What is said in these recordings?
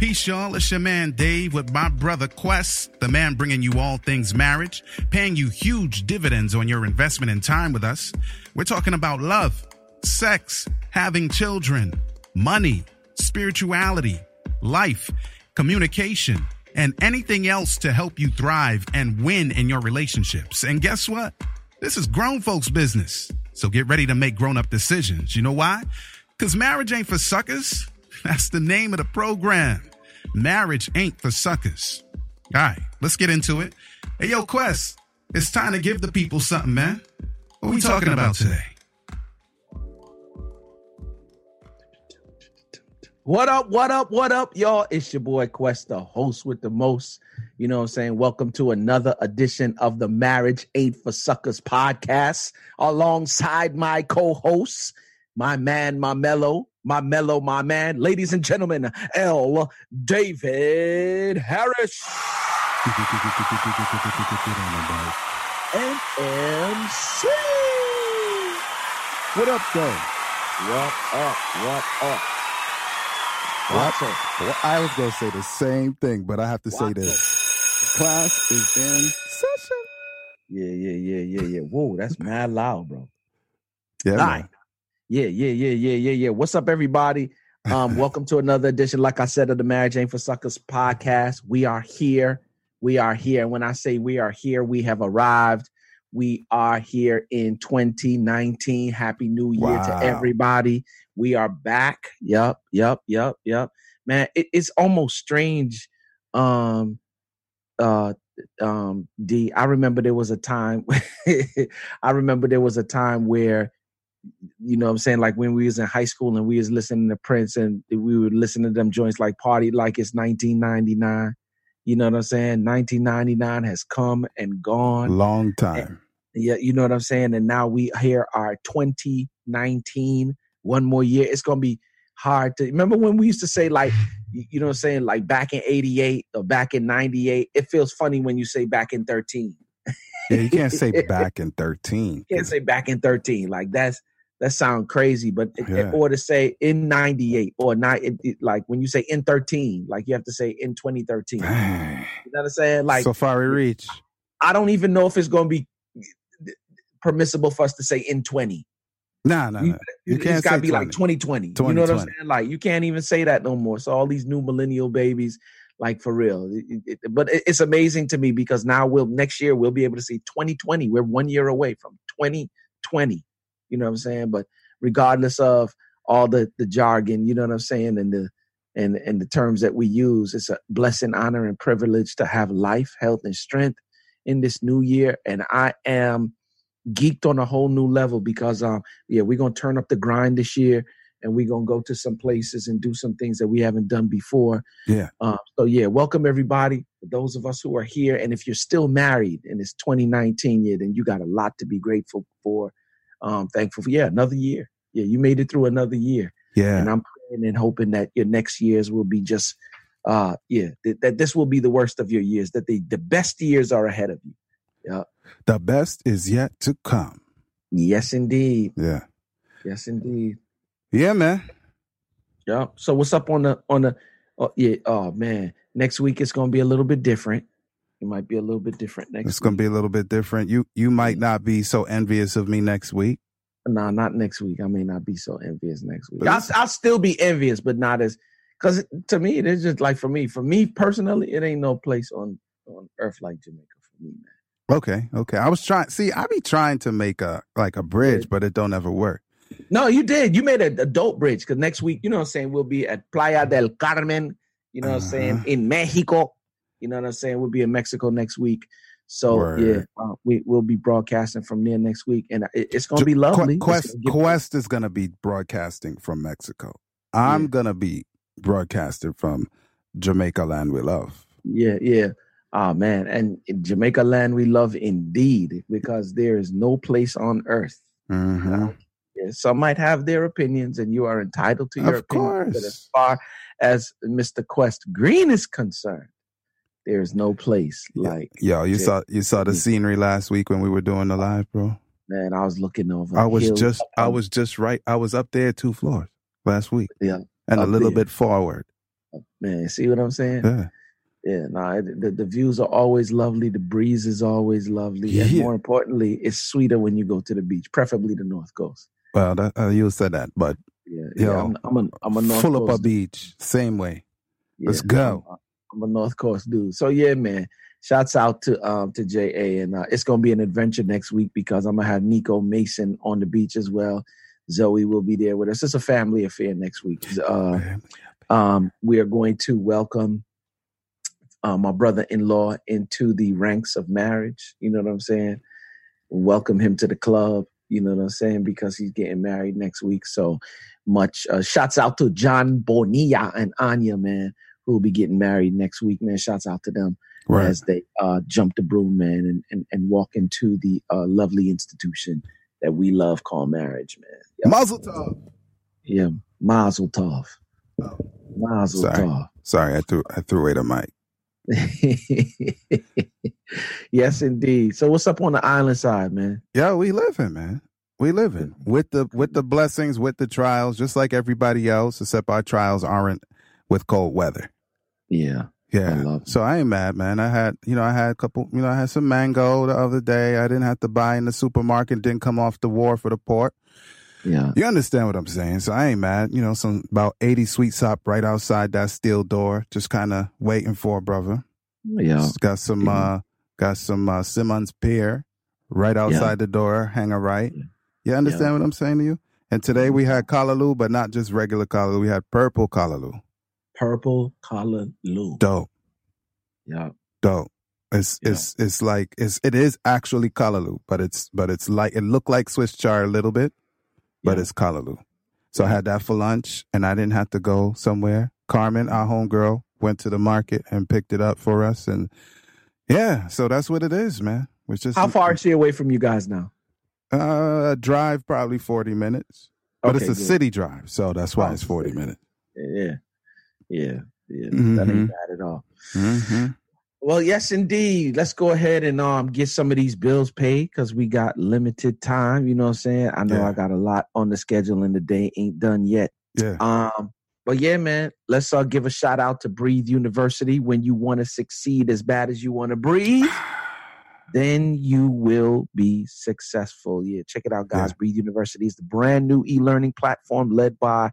Peace, y'all. It's your man Dave with my brother Quest, the man bringing you all things marriage, paying you huge dividends on your investment in time with us. We're talking about love, sex, having children, money, spirituality, life, communication, and anything else to help you thrive and win in your relationships. And guess what? This is grown folks' business. So get ready to make grown up decisions. You know why? Because marriage ain't for suckers. That's the name of the program. Marriage ain't for suckers. All right, let's get into it. Hey, yo, Quest, it's time to give the people something, man. What are we talking about today? What up, what up, what up, y'all? It's your boy Quest, the host with the most. You know what I'm saying? Welcome to another edition of the Marriage Ain't for Suckers podcast alongside my co hosts, my man, my mellow, my mellow, my man. Ladies and gentlemen, L. David Harris. and MC. What up, though? What up, what up? What? Well, I was going to say the same thing, but I have to say What this. Class is in session. Yeah, yeah, yeah, yeah, yeah. Whoa, that's mad loud, bro. Yeah, All man. Yeah, yeah, yeah, yeah, yeah, yeah. What's up, everybody? Um, welcome to another edition, like I said, of the Marriage Ain't for Suckers podcast. We are here. We are here. And when I say we are here, we have arrived. We are here in 2019. Happy New Year Wow. to everybody. We are back. Yup, yup, yup, yup. Man, it, it's almost strange. Um, uh, um, D. I remember there was a time. I remember there was a time where you know what I'm saying? Like when we was in high school and we was listening to Prince and we would listen to them joints like Party Like It's 1999. You know what I'm saying? 1999 has come and gone. Long time. Yeah, you know what I'm saying? And now we here are 2019, one more year. It's gonna be hard to remember when we used to say like you you know what I'm saying, like back in 88 or back in 98. It feels funny when you say back in 13. Yeah, you can't say back in 13. You can't say back in 13 like that's that sound crazy but it- Yeah. or to say in 98 or not it, it- like when you say in 13 like you have to say in 2013 you know what i'm saying? Like Safari Reach. i don't even know if it's going to be permissible for us to say in 20 Nah, nah, You- nah. You it's can't got to be like 20. 2020 you know what i'm saying? Like you can't even say that no more. So all these new millennial babies like for real it- it- but it- it's amazing to me because now we'll next year we'll be able to see 2020 we're one year away from 2020 you know what i'm saying but regardless of all the the jargon you know what i'm saying and the and and the terms that we use it's a blessing honor and privilege to have life health and strength in this new year and i am geeked on a whole new level because um yeah we're gonna turn up the grind this year and we're gonna go to some places and do some things that we haven't done before Yeah. um, so yeah, welcome everybody. Those of us who are here, and if you're still married and it's 2019 year, then you got a lot to be grateful for. Um, thankful for yeah, another year. Yeah, you made it through another year, Yeah. and I'm praying and hoping that your next years will be just uh yeah that, that this will be the worst of your years. That the the best years are ahead of you. Yeah, the best is yet to come. Yes, indeed. Yeah. Yes, indeed. Yeah, man. Yeah. So what's up on the on the? Oh yeah. Oh man, next week it's gonna be a little bit different. It might be a little bit different next. It's going to be a little bit different. You you might not be so envious of me next week. nah, not next week. I may not be so envious next week. I'll, I'll still be envious, but not as because to me it is just like for me, for me personally, it ain't no place on on earth like Jamaica for me, man. Okay, okay. I was trying. See, I be trying to make a like a bridge, but it don't ever work. No, you did. You made a, a dope bridge because next week, you know what I'm saying, we'll be at Playa del Carmen, you know what I'm saying, Uh-huh. in Mexico. You know what I'm saying? We'll be in Mexico next week. So Word. yeah, uh, we we'll be broadcasting from there next week, and it, it's gonna be lovely. Quest gonna Quest is gonna be broadcasting from Mexico. I'm Yeah. gonna be broadcasting from Jamaica land we love. Yeah, yeah. Oh man, and Jamaica land we love indeed because there is no place on earth. hmm Yeah, some might have their opinions, and you are entitled to your Of opinion. But as far as Mr. Quest Green is concerned, there is no place like Yo, you saw you saw the scenery last week when we were doing the live, bro. man. I was looking over. I was hills just I was just right. I was up there two floors last week yeah, and a little there. bit forward. man. See what I'm saying? Yeah. Yeah, no, the, the views are always lovely. The breeze is always lovely, and more importantly, it's sweeter when you go to the beach, preferably the North Coast. Well, that, uh, you said that, but Yeah, Yo, yeah. I'm, I'm a I'm a North full up a Coast beach, same way. Let's Yeah, go. I'm, a North Coast dude. So yeah, man. Shouts out to um to JA and uh, it's gonna be an adventure next week because I'm gonna have Nico Mason on the beach as well. Zoe will be there with us. It's a family affair next week. Uh, um, we are going to welcome uh, my brother-in-law into the ranks of marriage. You know what I'm saying? Welcome him to the club. You know what I'm saying? Because he's getting married next week. So much uh, shouts out to John Bonilla and Anya, man, who will be getting married next week, man. Shouts out to them Right. as they uh, jump the broom, man, and, and, and walk into the uh, lovely institution that we love called marriage, man. Yeah, Mazel tov. yeah. Mazel tov. Mazel Sorry. tov. Sorry, I threw I threw away the mic. yes, indeed. So, what's up on the island side, man? Yeah, we living, man. We living with the with the blessings, with the trials, just like everybody else, except our trials aren't with cold weather. Yeah, Yeah. love so I ain't mad, man. I had, you know, I had a couple, you know, I had some mango the other day. I didn't have to buy in the supermarket. Didn't come off the wharf or the port. yeah, You understand what I'm saying? So I ain't mad. You know, some about 80 sweet sop right outside that steel door, just kind of waiting for a brother. yeah. Just got some, Yeah. uh, got some uh, Simmons pear right outside the door. Hang a right. Yeah. You understand Yeah. what I'm saying to you? And today we had callaloo, but not just regular callaloo. We had purple callaloo. Purple collar Lou. Dope. Yeah, dope. It's Yeah. it's it's like it's it is actually callaloo, but it's but it's like it looked like Swiss chard a little bit, but Yeah. it's callaloo. So I had that for lunch, and I didn't have to go somewhere. Carmen, our homegirl, went to the market and picked it up for us, and yeah, so that's what it is, man. It's just How far is she away from you guys now? Uh, a drive probably forty minutes, but it's a good. city drive, so that's why Oh, it's forty minutes. Yeah, yeah, yeah. That Mhm. ain't bad at all. hmm Well, yes, indeed. Let's go ahead and um get some of these bills paid because we got limited time. You know what I'm saying? I know Yeah. I got a lot on the schedule and the day ain't done yet. Yeah. Um, but yeah, man, let's uh give a shout out to Breathe University. When you want to succeed as bad as you want to breathe, then you will be successful. Yeah, check it out, guys. Yeah. Breathe University is the brand new e-learning platform led by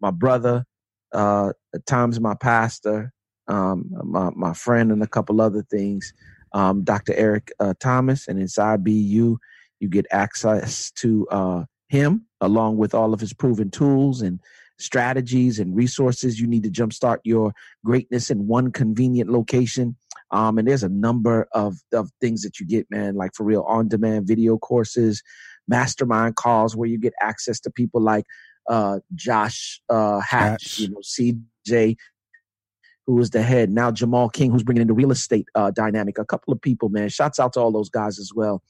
my brother, uh, times my pastor, um, my my friend, and a couple other things. Um, Dr. Eric uh, Thomas, and inside BU, you get access to uh, him along with all of his proven tools and strategies and resources you need to jumpstart your greatness in one convenient location. Um, and there's a number of, of things that you get, man, like for real on demand video courses, mastermind calls where you get access to people like uh, Josh uh, Hatch, Hatch. you know, CJ, who is the head. Now Jamal King, who's bringing in the real estate uh, dynamic. A couple of people, man. Shouts out to all those guys as well.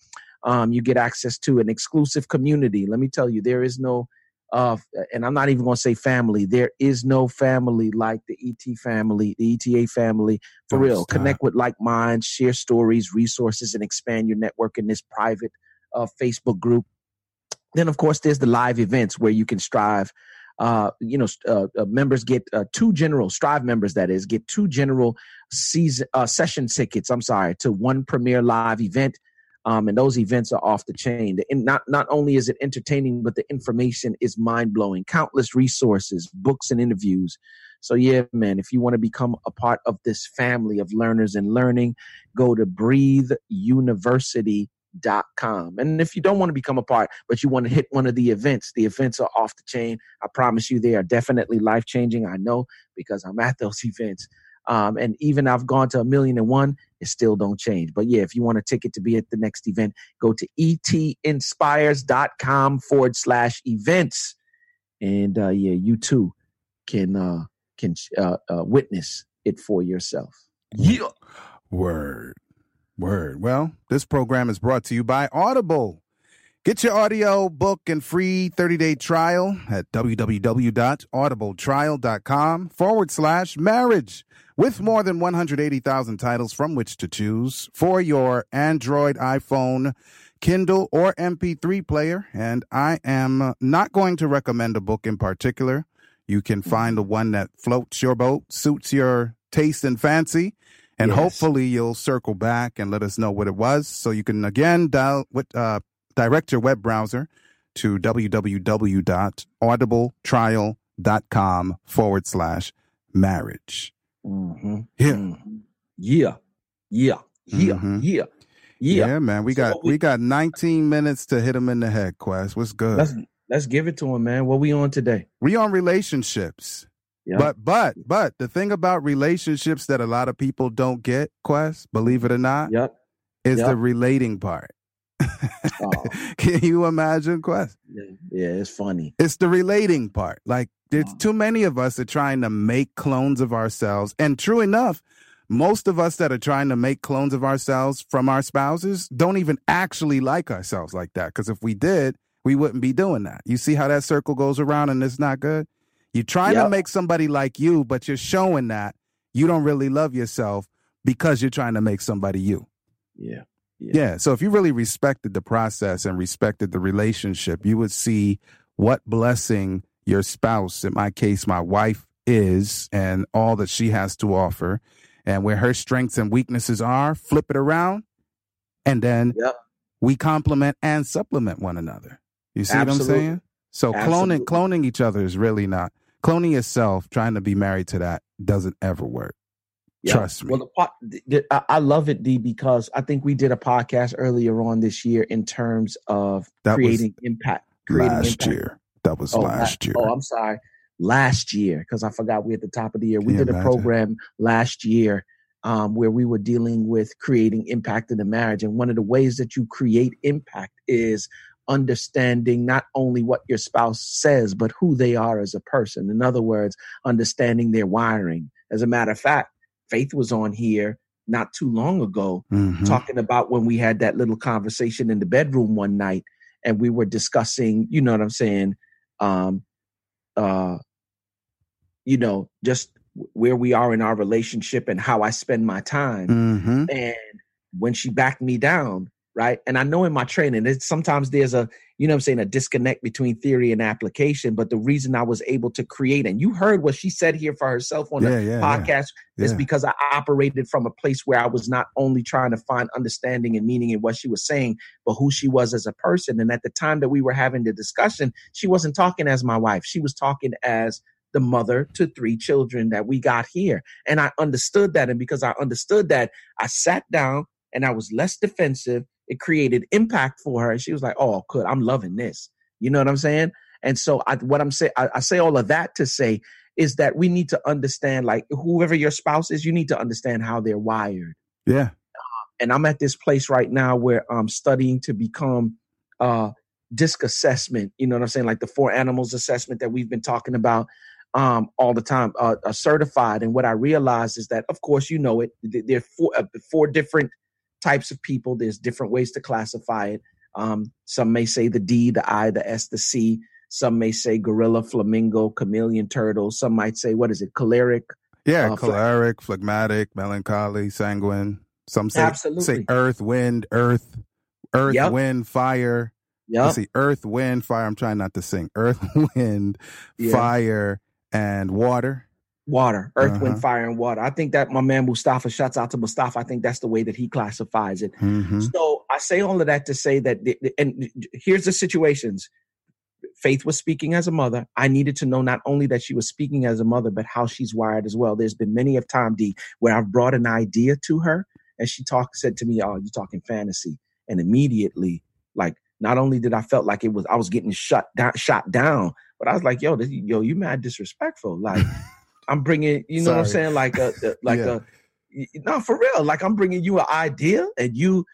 Um, you get access to an exclusive community. Let me tell you, there is no, uh, and I'm not even going to say family. There is no family like the ET family, the ETA family. For Don't real, stop. connect with like minds, share stories, resources, and expand your network in this private uh, Facebook group. Then, of course, there's the live events where you can strive. Uh, you know, uh, uh, members get uh, two general Strive members. That is, get two general season uh, session tickets. I'm sorry, to one premier live event. Um, and those events are off the chain. And not not only is it entertaining, but the information is mind blowing. Countless resources, books, and interviews. So yeah, man, if you want to become a part of this family of learners and learning, go to breatheuniversity.com. And if you don't want to become a part, but you want to hit one of the events, the events are off the chain. I promise you they are definitely life changing. I know because I'm at those events. Um, and even I've gone to a million and one, it still don't change. But yeah, if you want a ticket to be at the next event, go to etinspires.com forward slash events. And uh, yeah, you too can uh, can uh, uh, witness it for yourself. Yeah. Word. Word. Well, this program is brought to you by Audible. Get your audio book and free 30 day trial at www.audibletrial.com forward slash marriage. With more than 180,000 titles from which to choose for your Android, iPhone, Kindle, or MP3 player. And I am not going to recommend a book in particular. You can find the one that floats your boat, suits your taste and fancy. And Yes. hopefully you'll circle back and let us know what it was. So you can again dial, uh, direct your web browser to www.audibletrial.com forward slash marriage. Mm-hmm. Yeah. Mhm. Yeah. Yeah. Yeah. Mhm. Yeah. Yeah, Yeah. man. We So got we- we got 19 minutes to hit him in the head, Quest. What's good? Let's let's give it to him, man. What we on today? we on relationships. But but but the thing about relationships that a lot of people don't get, Quest, believe it or not, Yep. is Yep. the relating part. Oh, Can you imagine, Quest? yeah. yeah, it's funny. It's the relating part. Like there's Wow. too many of us are trying to make clones of ourselves. And true enough, most of us that are trying to make clones of ourselves from our spouses don't even actually like ourselves like that. Because if we did, we wouldn't be doing that. You see how that circle goes around and it's not good? You're trying to make somebody like you, but you're showing that you don't really love yourself because you're trying to make somebody you. Yeah. Yeah. So if you really respected the process and respected the relationship, you would see what blessing your spouse, in my case, my wife, is and all that she has to offer and where her strengths and weaknesses are, flip it around. And then Yep. we complement and supplement one another. You see what I'm saying? So Absolutely. cloning cloning each other is really not cloning yourself, trying to be married to that doesn't ever work. Yeah. Trust me. Well, the, po- th- th- I, love it, D, because I think we did a podcast earlier on this year in terms of That creating impact. Creating last impact. year. That was Oh, last la- year. Oh, I'm sorry. Last year, because I forgot we at the top of the year. We Can you did a imagine? program last year um, where we were dealing with creating impact in the marriage. And one of the ways that you create impact is understanding not only what your spouse says, but who they are as a person. In other words, understanding their wiring. As a matter of fact, Faith was on here not too long ago Mhm. talking about when we had that little conversation in the bedroom one night and we were discussing, you know what I'm saying, um uh you know, just where we are in our relationship and how I spend my time. Mhm. And when she backed me down, right? And I know in my training, it's sometimes there's a, you know what I'm saying, a disconnect between theory and application. But the reason I was able to create, and you heard what she said here for herself on Yeah, the yeah, yeah. podcast, is Yeah. because I operated from a place where I was not only trying to find understanding and meaning in what she was saying, but who she was as a person. And at the time that we were having the discussion, she wasn't talking as my wife. She was talking as the mother to three children that we got here. And I understood that. And because I understood that, I sat down and I was less defensive. It created impact for her. And she was like, oh, good. I'm loving this. You know what I'm saying? And so I, what I'm saying, I, say all of that to say is that we need to understand, like whoever your spouse is, you need to understand how they're wired. Yeah. And I'm at this place right now where I'm studying to become uh disc assessment. You know what I'm saying? Like the four animals assessment that we've been talking about um all the time, uh, uh certified. And what I realized is that, of course, you know it. th- There are four, uh, four different types of people. There's different ways to classify it. Um, some may say the D, the I, the S, the C. Some may say gorilla, flamingo, chameleon, turtle. Some might say, what is it, choleric? Yeah, Uh, phleg- choleric, phlegmatic, melancholy, sanguine. Some say Absolutely. say earth, wind, earth, earth, Yep. wind, fire. Yeah. See, earth, wind, fire. I'm trying not to sing. Earth, wind, Yeah. fire, and water. Water, earth, Uh-huh. wind, fire, and water. I think that my man Mustafa, shouts out to Mustafa. I think that's the way that he classifies it. Mhm. So I say all of that to say that, the- the- and here's the situations. Faith was speaking as a mother. I needed to know not only that she was speaking as a mother, but how she's wired as well. There's been many of time, D, where I've brought an idea to her, and she talked, said to me, "Oh, you're talking fantasy," and immediately, like, not only did I felt like it was I was getting shut down, shot down, but I was like, "Yo, this, yo, you mad disrespectful?" Like, I'm bringing, you know what I'm saying, like a, a- like Yeah. a no, for real. Like I'm bringing you an idea, and you,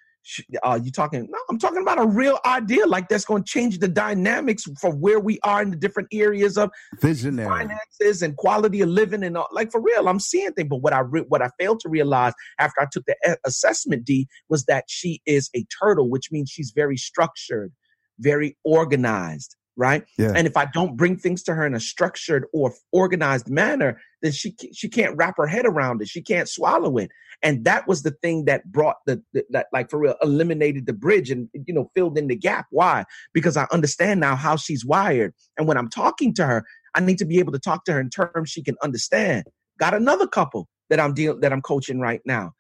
uh, you talking? No, I'm talking about a real idea, like that's going to change the dynamics from where we are in the different areas of Visionary. finances and quality of living, and all. like for real. I'm seeing things, but what I re- what I failed to realize after I took the assessment D was that she is a turtle, which means she's very structured, very organized. Right, Yeah. and if I don't bring things to her in a structured or organized manner, then she she can't wrap her head around it. She can't swallow it. And that was the thing that brought the, the that like for real eliminated the bridge and you know filled in the gap. Why? Because i understand now how she's wired. And when i'm talking to her i need to be able to talk to her in terms she can understand. Got another couple that i'm deal that i'm coaching right now.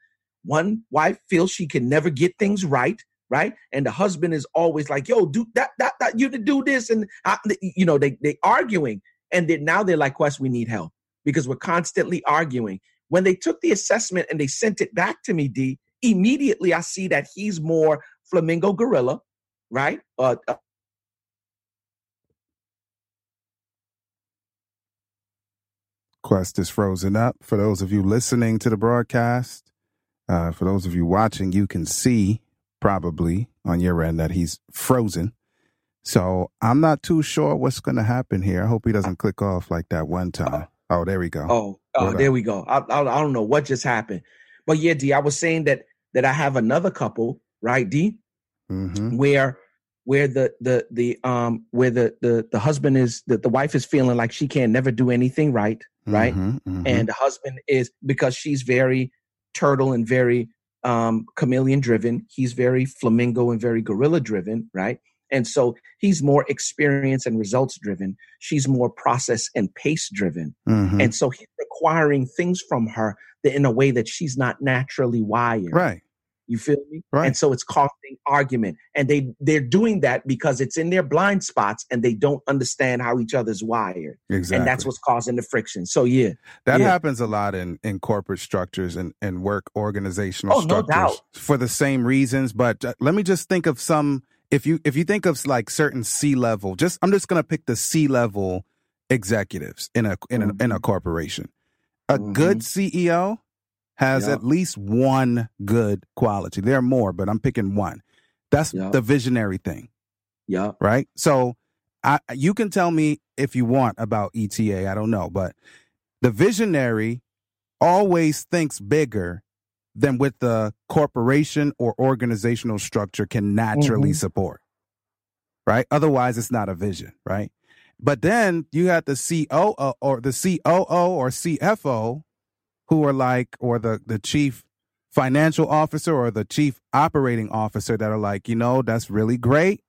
One wife feels she can never get things right right and the husband is always like yo do that that, that you to do this and I, you know they they arguing and then now they're like quest we need help because we're constantly arguing when they took the assessment and they sent it back to me, D, immediately I see that he's more flamingo gorilla, right? Uh, uh, Quest is frozen up. For those of you listening to the broadcast, uh, for those of you watching, you can see probably on your end that he's frozen. So I'm not too sure what's going to happen here. I hope he doesn't click off like that one time. Oh, there we go. oh, oh, there up? we go. I, I, I don't know what just happened, but yeah, D, I was saying that that I have another couple, right, D, hmm where where the the the um where the the the husband is that the wife is feeling like she can never do anything right, right? Mm-hmm, and the husband is because she's very turtle and very um chameleon driven. He's very flamingo and very gorilla driven right? And so he's more experience and results driven. She's more process and pace driven. Hmm and so he's requiring things from her that in a way that she's not naturally wired. Right. You feel me Right. and so it's causing argument and they they're doing that because it's in their blind spots and they don't understand how each other's wired Exactly. and that's what's causing the friction so yeah That Yeah. happens a lot in, in corporate structures and, and work organizational Oh, no structures doubt. for the same reasons. But uh, let me just think of some. If you if you think of like certain C level, just I'm just gonna pick the C level executives in a in a, Mm-hmm. in a corporation. A good CEO has Yeah. at least one good quality. There are more, but I'm picking one. That's Yeah. the visionary thing yeah right? So I you can tell me if you want about ETA, I don't know, but the visionary always thinks bigger than what the corporation or organizational structure can naturally Mhm. support. Right? Otherwise it's not a vision, right? But then you have the COO or the COO or CFO who are like or the the chief financial officer or the chief operating officer that are like, you know, that's really great.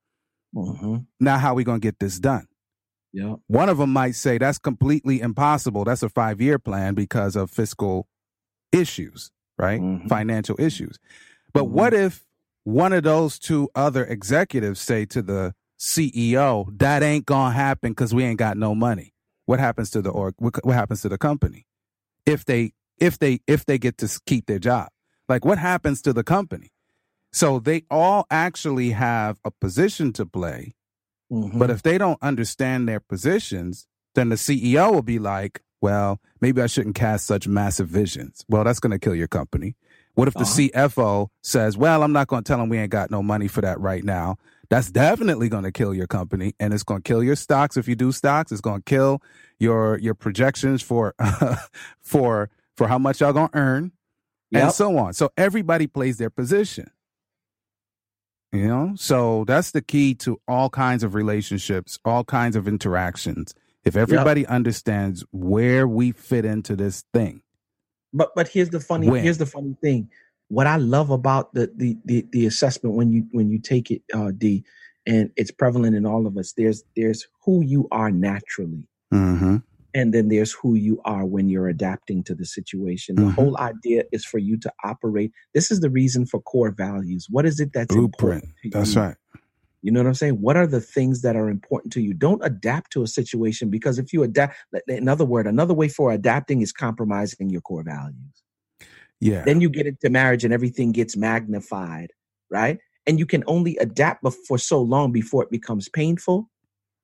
Hmm now how are we going to get this done? Yeah one of them might say that's completely impossible. That's a five year plan because of fiscal issues right? Mhm. financial issues. But Mhm. what if one of those two other executives say to the ceo that ain't gonna happen because we ain't got no money. What happens to the org what happens to the company? If they if they if they get to keep their job like what happens to the company so they all actually have a position to play Mhm. but if they don't understand their positions, then the CEO will be like, well, maybe I shouldn't cast such massive visions. Well, that's going to kill your company. What if the Uh-huh. CFO says, well, I'm not going to tell them we ain't got no money for that right now? That's definitely going to kill your company and it's going to kill your stocks if you do stocks. It's going to kill your your projections for for for how much y'all to earn and so on. So everybody plays their position. You know, so that's the key to all kinds of relationships, all kinds of interactions. If everybody understands where we fit into this thing, But but here's the funny When? here's the funny thing. What I love about the the the, the assessment when you when you take it, uh, D, and it's prevalent in all of us. There's there's who you are naturally, mm-hmm. And then there's who you are when you're adapting to the situation. The Mhm. whole idea is for you to operate. This is the reason for core values. What is it that's Blueprint. That's you? right. You know what I'm saying? What are the things that are important to you? Don't adapt to a situation because if you adapt, in other word, another way for adapting is compromising your core values. Yeah. Then you get into marriage and everything gets magnified, right? And you can only adapt for so long before it becomes painful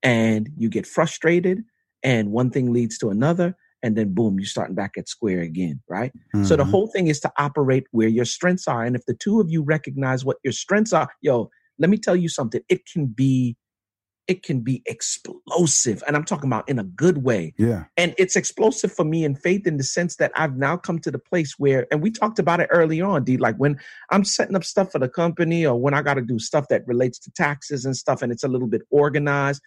and you get frustrated and one thing leads to another and then boom, you're starting back at square again, right? So the Mhm. whole thing is to operate where your strengths are. And if the two of you recognize what your strengths are, yo, let me tell you something. It can be, it can be explosive. And I'm talking about in a good way. Yeah. And it's explosive for me in faith in the sense that I've now come to the place where, and we talked about it early on, D, like when I'm setting up stuff for the company or when I got to do stuff that relates to taxes and stuff and it's a little bit organized,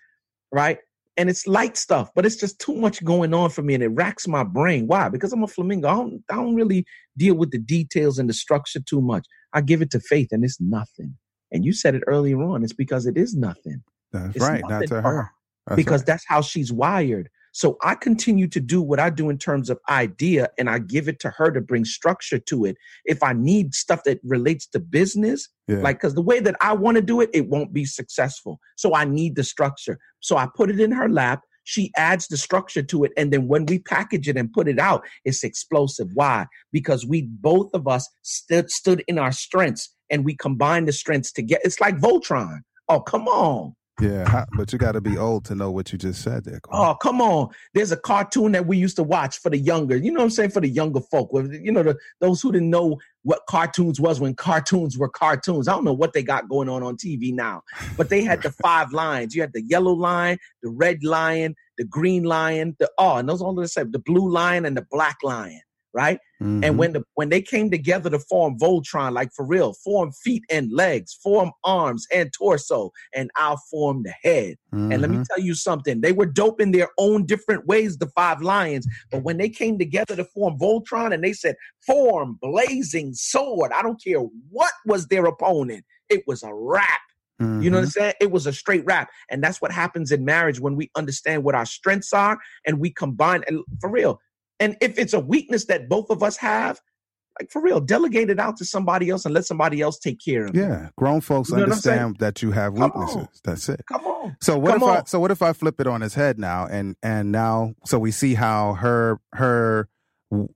right? And it's light stuff, but it's just too much going on for me and it racks my brain. Why? Because I'm a flamingo. I don't, I don't really deal with the details and the structure too much. I give it to faith and it's nothing. And you said it earlier on. It's because it is nothing That's It's right. Not nothing to for her. That's because right. that's how she's wired. So I continue to do what I do in terms of idea and I give it to her to bring structure to it. If I need stuff that relates to business, Yeah. like because the way that I want to do it, it won't be successful. So I need the structure. So I put it in her lap. She adds the structure to it. And then when we package it and put it out, it's explosive. Why? Because we both of us stood stood in our strengths and we combine the strengths together. It's like Voltron. Oh, come on. Yeah. How- But you got to be old to know what you just said there. Oh, come on. There's a cartoon that we used to watch for the younger, you know what I'm saying? For the younger folk, you know, the, those who didn't know what cartoons was when cartoons were cartoons. I don't know what they got going on on TV now, but they had the five lines. You had the yellow lion, the red lion, the green lion, the, oh, and those all the same, the blue lion and the black lion, right? Mhm. And when the when they came together to form Voltron, like for real, form feet and legs, form arms and torso, and I'll form the head. And let me Mhm. tell you something, they were dope in their own different ways, the five lions. But when they came together to form Voltron and they said, form blazing sword, I don't care what was their opponent, it was a rap. You know what I'm Mhm. saying? It was a straight rap. And that's what happens in marriage when we understand what our strengths are and we combine and for real. And if it's a weakness that both of us have, like for real, delegate it out to somebody else and let somebody else take care of it. Yeah. Grown folks You know what I'm saying? understand that you have weaknesses. That's it. Come on. So what Come if I so what if I flip it on his head now and and now so we see how her her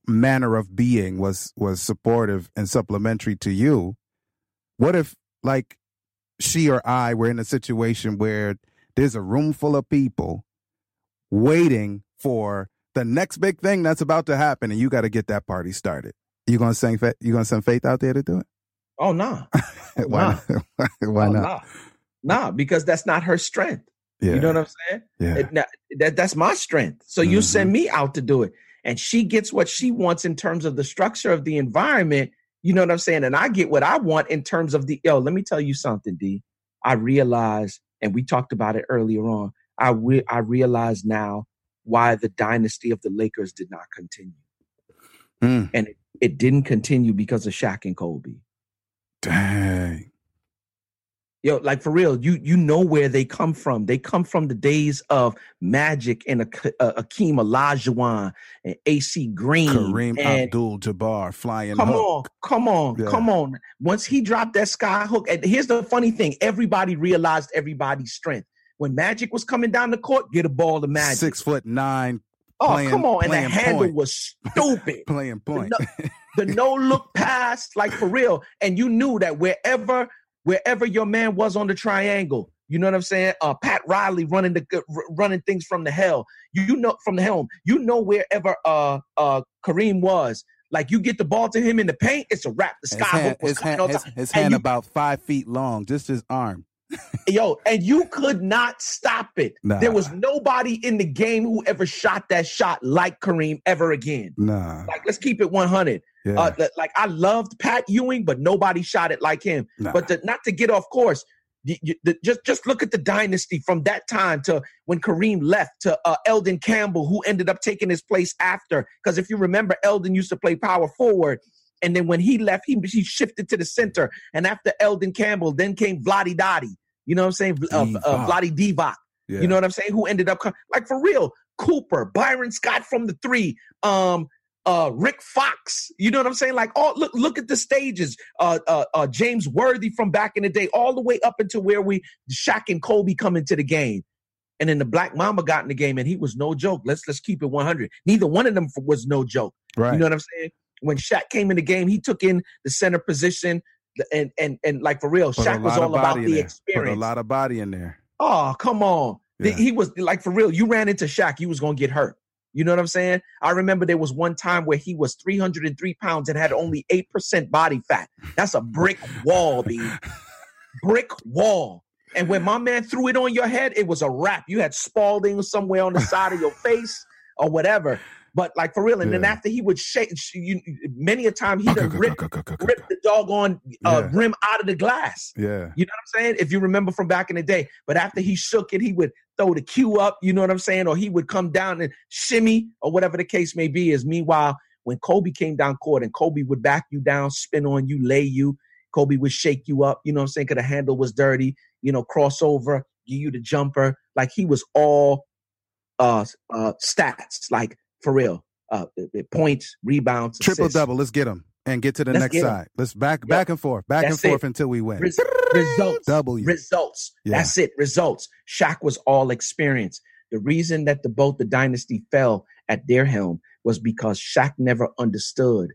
manner of being was was supportive and supplementary to you. What if like she or I were in a situation where there's a room full of people waiting for the next big thing that's about to happen and you got to get that party started. You going to sing you going to send faith out there to do it? Oh nah. Why not? Why Oh, not? Nah. Nah, because that's not her strength. Yeah. You know what I'm saying? yeah. It- that, that that's my strength. So you Mhm. send me out to do it, and she gets what she wants in terms of the structure of the environment. You know what I'm saying? And I get what I want in terms of the yo. Let me tell you something, D. I realize, and we talked about it earlier on. I re- I realize now why the dynasty of the Lakers did not continue, Mm. and it, it didn't continue because of Shaq and Kobe. Dang. Yo, like for real, you you know where they come from. They come from the days of Magic and uh, Akeem Olajuwon and AC Green. Kareem and Abdul Jabbar flying come hook. on, come on, Yeah. come on. Once he dropped that sky hook, and here's the funny thing: everybody realized everybody's strength. When Magic was coming down the court, get a ball to Magic. Six foot nine, oh, playing- come on, and the handle point. was stupid. playing point. the no look pass, like for real. And you knew that wherever wherever your man was on the triangle, you know what I'm saying? Uh, Pat Riley running the r- running things from the hell. You, you know from the helm. You know wherever uh uh Kareem was. Like you get the ball to him in the paint, it's a wrap. The his sky hand, was his hand, his, his hand you- about five feet long, just his arm. Yo, and you could not stop it. Nah. There was nobody in the game who ever shot that shot like Kareem ever again. Nah, Like, let's keep it 100. yeah, Uh, like I loved Pat Ewing, but nobody shot it like him. nah. But to, not to get off course, you, you- the, just just look at the dynasty from that time to when Kareem left to uh, Elden Campbell, who ended up taking his place after. Because if you remember, Elden used to play power forward. And then when he left, he, he shifted to the center. And after Elden Campbell, then came Vladi Dottie. You know what I'm saying? Uh, uh, Divac. Vlade Divac. yeah. You know what I'm saying? Who ended up like for real? Cooper, Byron Scott from the three, um, uh, Rick Fox. You know what I'm saying? Like, oh, look, look at the stages. Uh, uh, uh, James Worthy from back in the day, all the way up until where we Shaq and Kobe come into the game. And then the Black Mamba got in the game, and he was no joke. Let's let's keep it 100. Neither one of them was no joke. Right. You know what I'm saying? When Shaq came in the game, he took in the center position, and and and like for real, Put Shaq was all about the there. Put a lot of body in there. Oh, come on. Yeah. He was like for real. You ran into Shaq, you was gonna get hurt. You know what I'm saying? I remember there was one time where he was 303 pounds and had only 8% body fat. That's a brick wall, B. Brick wall. And when my man threw it on your head, it was a wrap. You had Spalding somewhere on the side of your face or whatever. But like for real, and then after he would shake, you, many a time he would rip, rip the doggone uh, Yeah. rim out of the glass. Yeah. You know what I'm saying? If you remember from back in the day. But after he shook it, he would throw the cue up, you know what I'm saying? Or he would come down and shimmy or whatever the case may be. Is meanwhile, when Kobe came down court and Kobe would back you down, spin on you, lay you, Kobe would shake you up, you know what I'm saying? Because the handle was dirty, you know, crossover, give you the jumper. Like he was all uh uh stats, like for real. Uh points, rebounds, Triple assists. double. Let's get them and get to the Let's next side. Let's back back and forth, back That's and forth it. until we win. Res- results. W. Results. Yeah. That's it. Results. Shaq was all experience. The reason that the both the dynasty fell at their helm was because Shaq never understood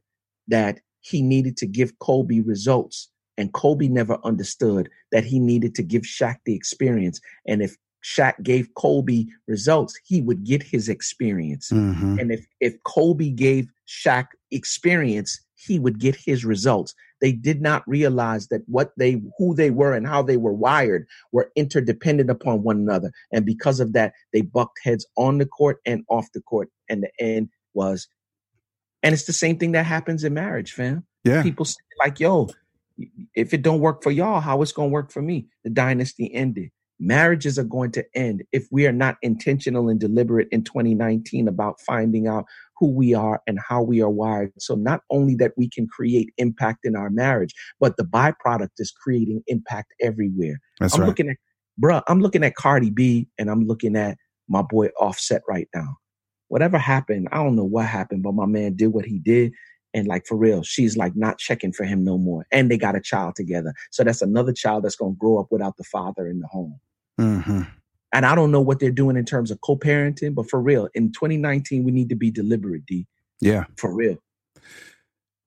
that he needed to give Kobe results. And Kobe never understood that he needed to give Shaq the experience. And if Shaq gave Kobe results, he would get his experience. Mhm. And if if Kobe gave Shaq experience, he would get his results. They did not realize that what they who they were and how they were wired were interdependent upon one another. And because of that, they bucked heads on the court and off the court. And the end was and it's the same thing that happens in marriage, fam. Yeah. People say like, yo, if it don't work for y'all, how it's gonna work for me? The dynasty ended. Marriages are going to end if we are not intentional and deliberate in 2019 about finding out who we are and how we are wired. So not only that we can create impact in our marriage, but the byproduct is creating impact everywhere. That's I'm right. looking at, bruh, I'm looking at Cardi B and I'm looking at my boy Offset right now. Whatever happened, I don't know what happened, but my man did what he did. And like for real, she's like not checking for him no more. And they got a child together. So that's another child that's going to grow up without the father in the home. Hmm And I don't know what they're doing in terms of co parenting, but for real, in 2019, we need to be deliberate, D. Yeah. For real.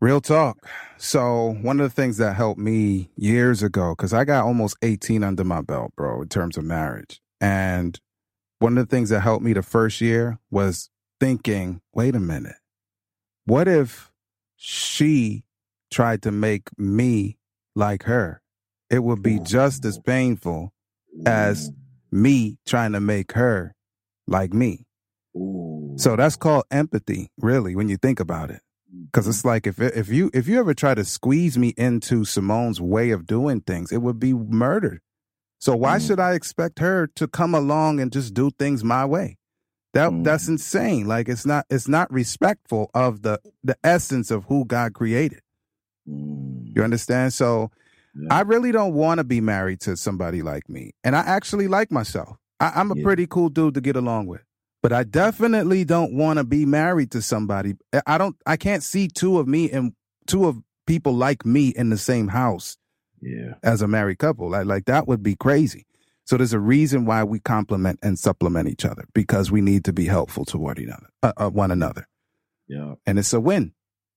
Real talk. So one of the things that helped me years ago, because I got almost 18 under my belt, bro, in terms of marriage. And one of the things that helped me the first year was thinking, wait a minute, what if she tried to make me like her? It would be just as painful as me trying to make her like me. Ooh. So that's called empathy, really, when you think about it. Because it's like if if you if you ever try to squeeze me into Simone's way of doing things, it would be murder. So why Mhm. should I expect her to come along and just do things my way? That Mhm. that's insane. Like it's not it's not respectful of the the essence of who God created. Mm. You understand? So Yeah. I really don't want to be married to somebody like me, and I actually like myself. I, I'm a Yeah. pretty cool dude to get along with, but I definitely don't want to be married to somebody. I- I don't. I can't see two of me and two of people like me in the same house Yeah. as a married couple. Like, like that would be crazy. So there's a reason why we complement and supplement each other because we need to be helpful toward each other, uh, uh, one another, Yeah. and it's a win.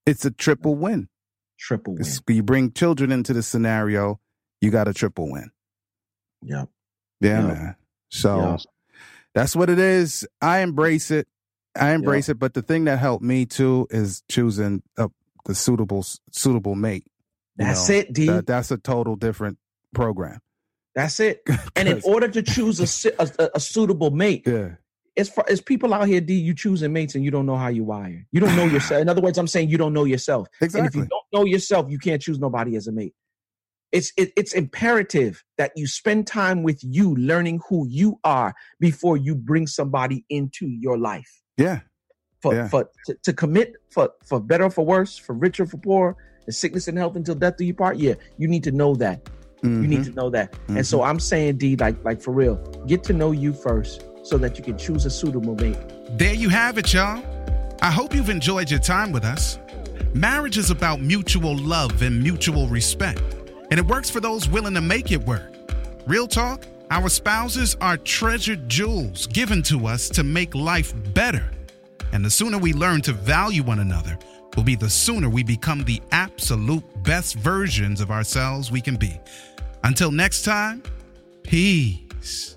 It's a triple win. Triple win. You bring children into the scenario, you got a triple win. Yeah. Yeah, Yeah. man. So Yeah. that's what it is. I embrace it. I embrace it. But the thing that helped me too is choosing uh, the suitable suitable mate. That's know, it, D. That, that's a total different program. That's it. And in order to choose a, a- a suitable mate, yeah, it's for it's people out here, D, you choosing mates and you don't know how you wire. You don't know yourself. In other words, I'm saying you don't know yourself. Exactly. And if you don't know yourself, you can't choose nobody as a mate. It's it, it's imperative that you spend time with you, learning who you are before you bring somebody into your life. Yeah, For Yeah. for to, to commit for for better or for worse, for richer for poor, and sickness and health until death do you part. Yeah, you need to know that. You Mhm. need to know that. And so I'm saying, D, like like for real, get to know you first. So that you can choose a suitable mate. There you have it, y'all. I hope you've enjoyed your time with us. Marriage is about mutual love and mutual respect, and it works for those willing to make it work. Real talk, our spouses are treasured jewels given to us to make life better. And the sooner we learn to value one another, will be the sooner we become the absolute best versions of ourselves we can be. Until next time, peace.